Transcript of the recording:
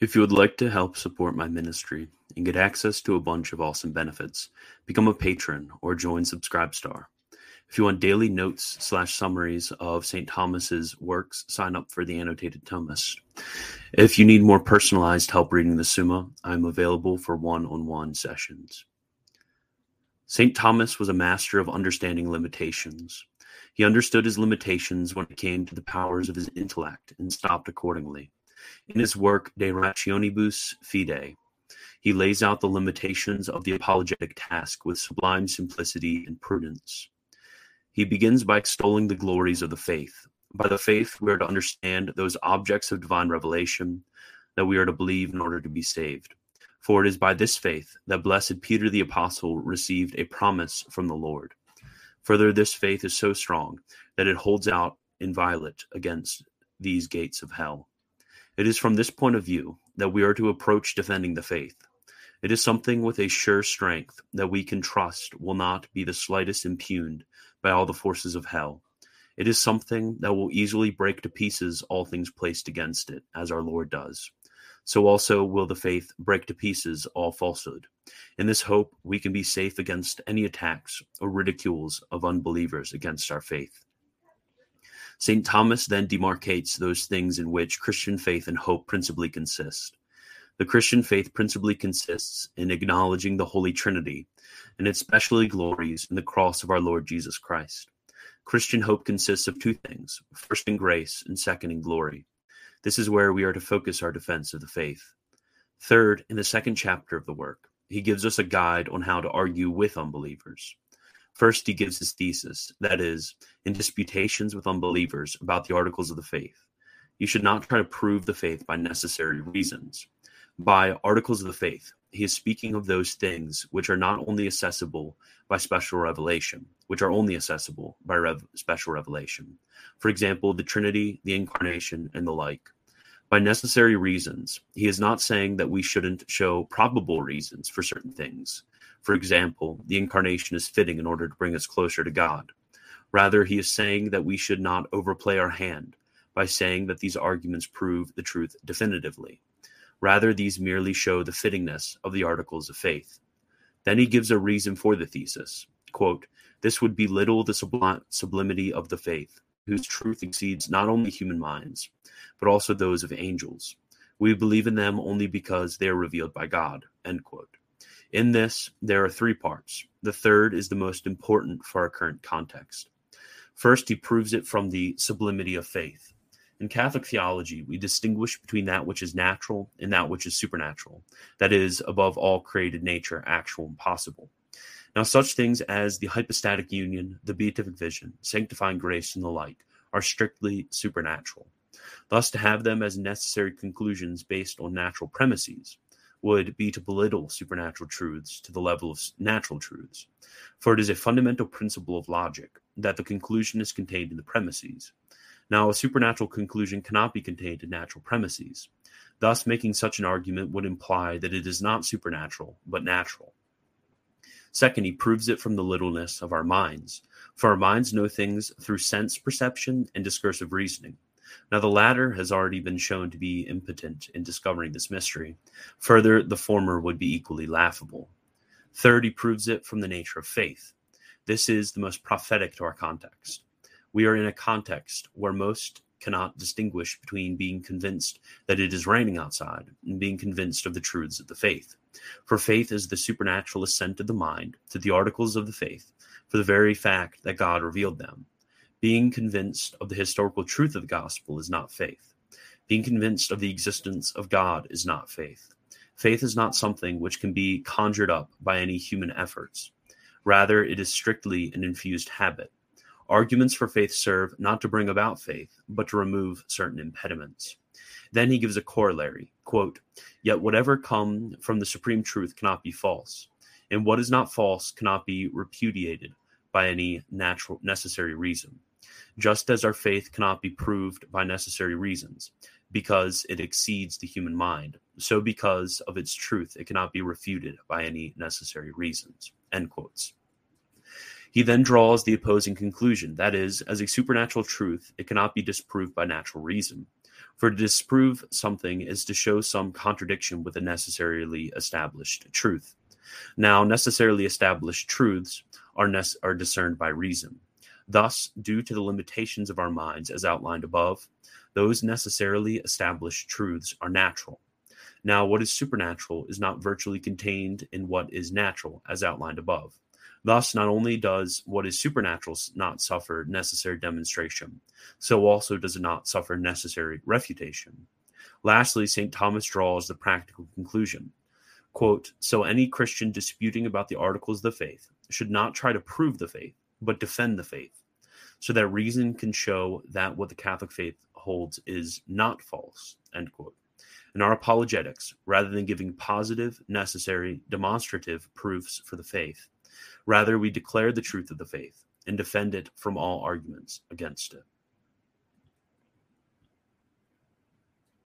If you would like to help support my ministry and get access to a bunch of awesome benefits, become a patron or join Subscribestar. If you want daily notes slash summaries of St. Thomas's works, sign up for the Annotated Thomist. If you need more personalized help reading the Summa, I'm available for one-on-one sessions. St. Thomas was a master of understanding limitations. He understood his limitations when it came to the powers of his intellect and stopped accordingly. In his work De Rationibus Fidei, he lays out the limitations of the apologetic task with sublime simplicity and prudence. He begins by extolling the glories of the faith. By the faith, we are to understand those objects of divine revelation that we are to believe in order to be saved. For it is by this faith that blessed Peter the Apostle received a promise from the Lord. Further, this faith is so strong that it holds out inviolate against these gates of hell. It is from this point of view that we are to approach defending the faith. It is something with a sure strength that we can trust will not be the slightest impugned by all the forces of hell. It is something that will easily break to pieces all things placed against it, as our Lord does. So also will the faith break to pieces all falsehood. In this hope, we can be safe against any attacks or ridicules of unbelievers against our faith. St. Thomas then demarcates those things in which Christian faith and hope principally consist. The Christian faith principally consists in acknowledging the Holy Trinity, and it specially glories in the cross of our Lord Jesus Christ. Christian hope consists of two things first in grace, and second in glory. This is where we are to focus our defense of the faith. Third, in the second chapter of the work, he gives us a guide on how to argue with unbelievers. First, he gives his thesis, that is, in disputations with unbelievers about the articles of the faith. You should not try to prove the faith by necessary reasons. By articles of the faith, he is speaking of those things which are not only accessible by special revelation, which are only accessible by rev- special revelation. For example, the Trinity, the Incarnation, and the like. By necessary reasons, he is not saying that we shouldn't show probable reasons for certain things, for example, the incarnation is fitting in order to bring us closer to God. Rather, he is saying that we should not overplay our hand by saying that these arguments prove the truth definitively. Rather, these merely show the fittingness of the articles of faith. Then he gives a reason for the thesis. Quote, this would belittle the sublim- sublimity of the faith, whose truth exceeds not only human minds, but also those of angels. We believe in them only because they are revealed by God. End quote. In this, there are three parts. The third is the most important for our current context. First, he proves it from the sublimity of faith. In Catholic theology, we distinguish between that which is natural and that which is supernatural, that is, above all created nature, actual and possible. Now, such things as the hypostatic union, the beatific vision, sanctifying grace, and the like are strictly supernatural. Thus, to have them as necessary conclusions based on natural premises would be to belittle supernatural truths to the level of natural truths. For it is a fundamental principle of logic that the conclusion is contained in the premises. Now, a supernatural conclusion cannot be contained in natural premises. Thus, making such an argument would imply that it is not supernatural, but natural. Second, he proves it from the littleness of our minds. For our minds know things through sense perception and discursive reasoning. Now, the latter has already been shown to be impotent in discovering this mystery. Further, the former would be equally laughable. Third, he proves it from the nature of faith. This is the most prophetic to our context. We are in a context where most cannot distinguish between being convinced that it is raining outside and being convinced of the truths of the faith. For faith is the supernatural assent of the mind to the articles of the faith for the very fact that God revealed them. Being convinced of the historical truth of the gospel is not faith. Being convinced of the existence of God is not faith. Faith is not something which can be conjured up by any human efforts. Rather, it is strictly an infused habit. Arguments for faith serve not to bring about faith, but to remove certain impediments. Then he gives a corollary quote, Yet whatever come from the supreme truth cannot be false, and what is not false cannot be repudiated by any natural necessary reason just as our faith cannot be proved by necessary reasons, because it exceeds the human mind, so because of its truth it cannot be refuted by any necessary reasons. End quotes. He then draws the opposing conclusion that is, as a supernatural truth, it cannot be disproved by natural reason. For to disprove something is to show some contradiction with a necessarily established truth. Now, necessarily established truths are, nec- are discerned by reason. Thus, due to the limitations of our minds as outlined above, those necessarily established truths are natural. Now, what is supernatural is not virtually contained in what is natural, as outlined above. Thus, not only does what is supernatural not suffer necessary demonstration, so also does it not suffer necessary refutation. Lastly, St. Thomas draws the practical conclusion quote, So any Christian disputing about the articles of the faith should not try to prove the faith, but defend the faith, so that reason can show that what the Catholic faith holds is not false. End quote. In our apologetics, rather than giving positive, necessary, demonstrative proofs for the faith, rather we declare the truth of the faith and defend it from all arguments against it.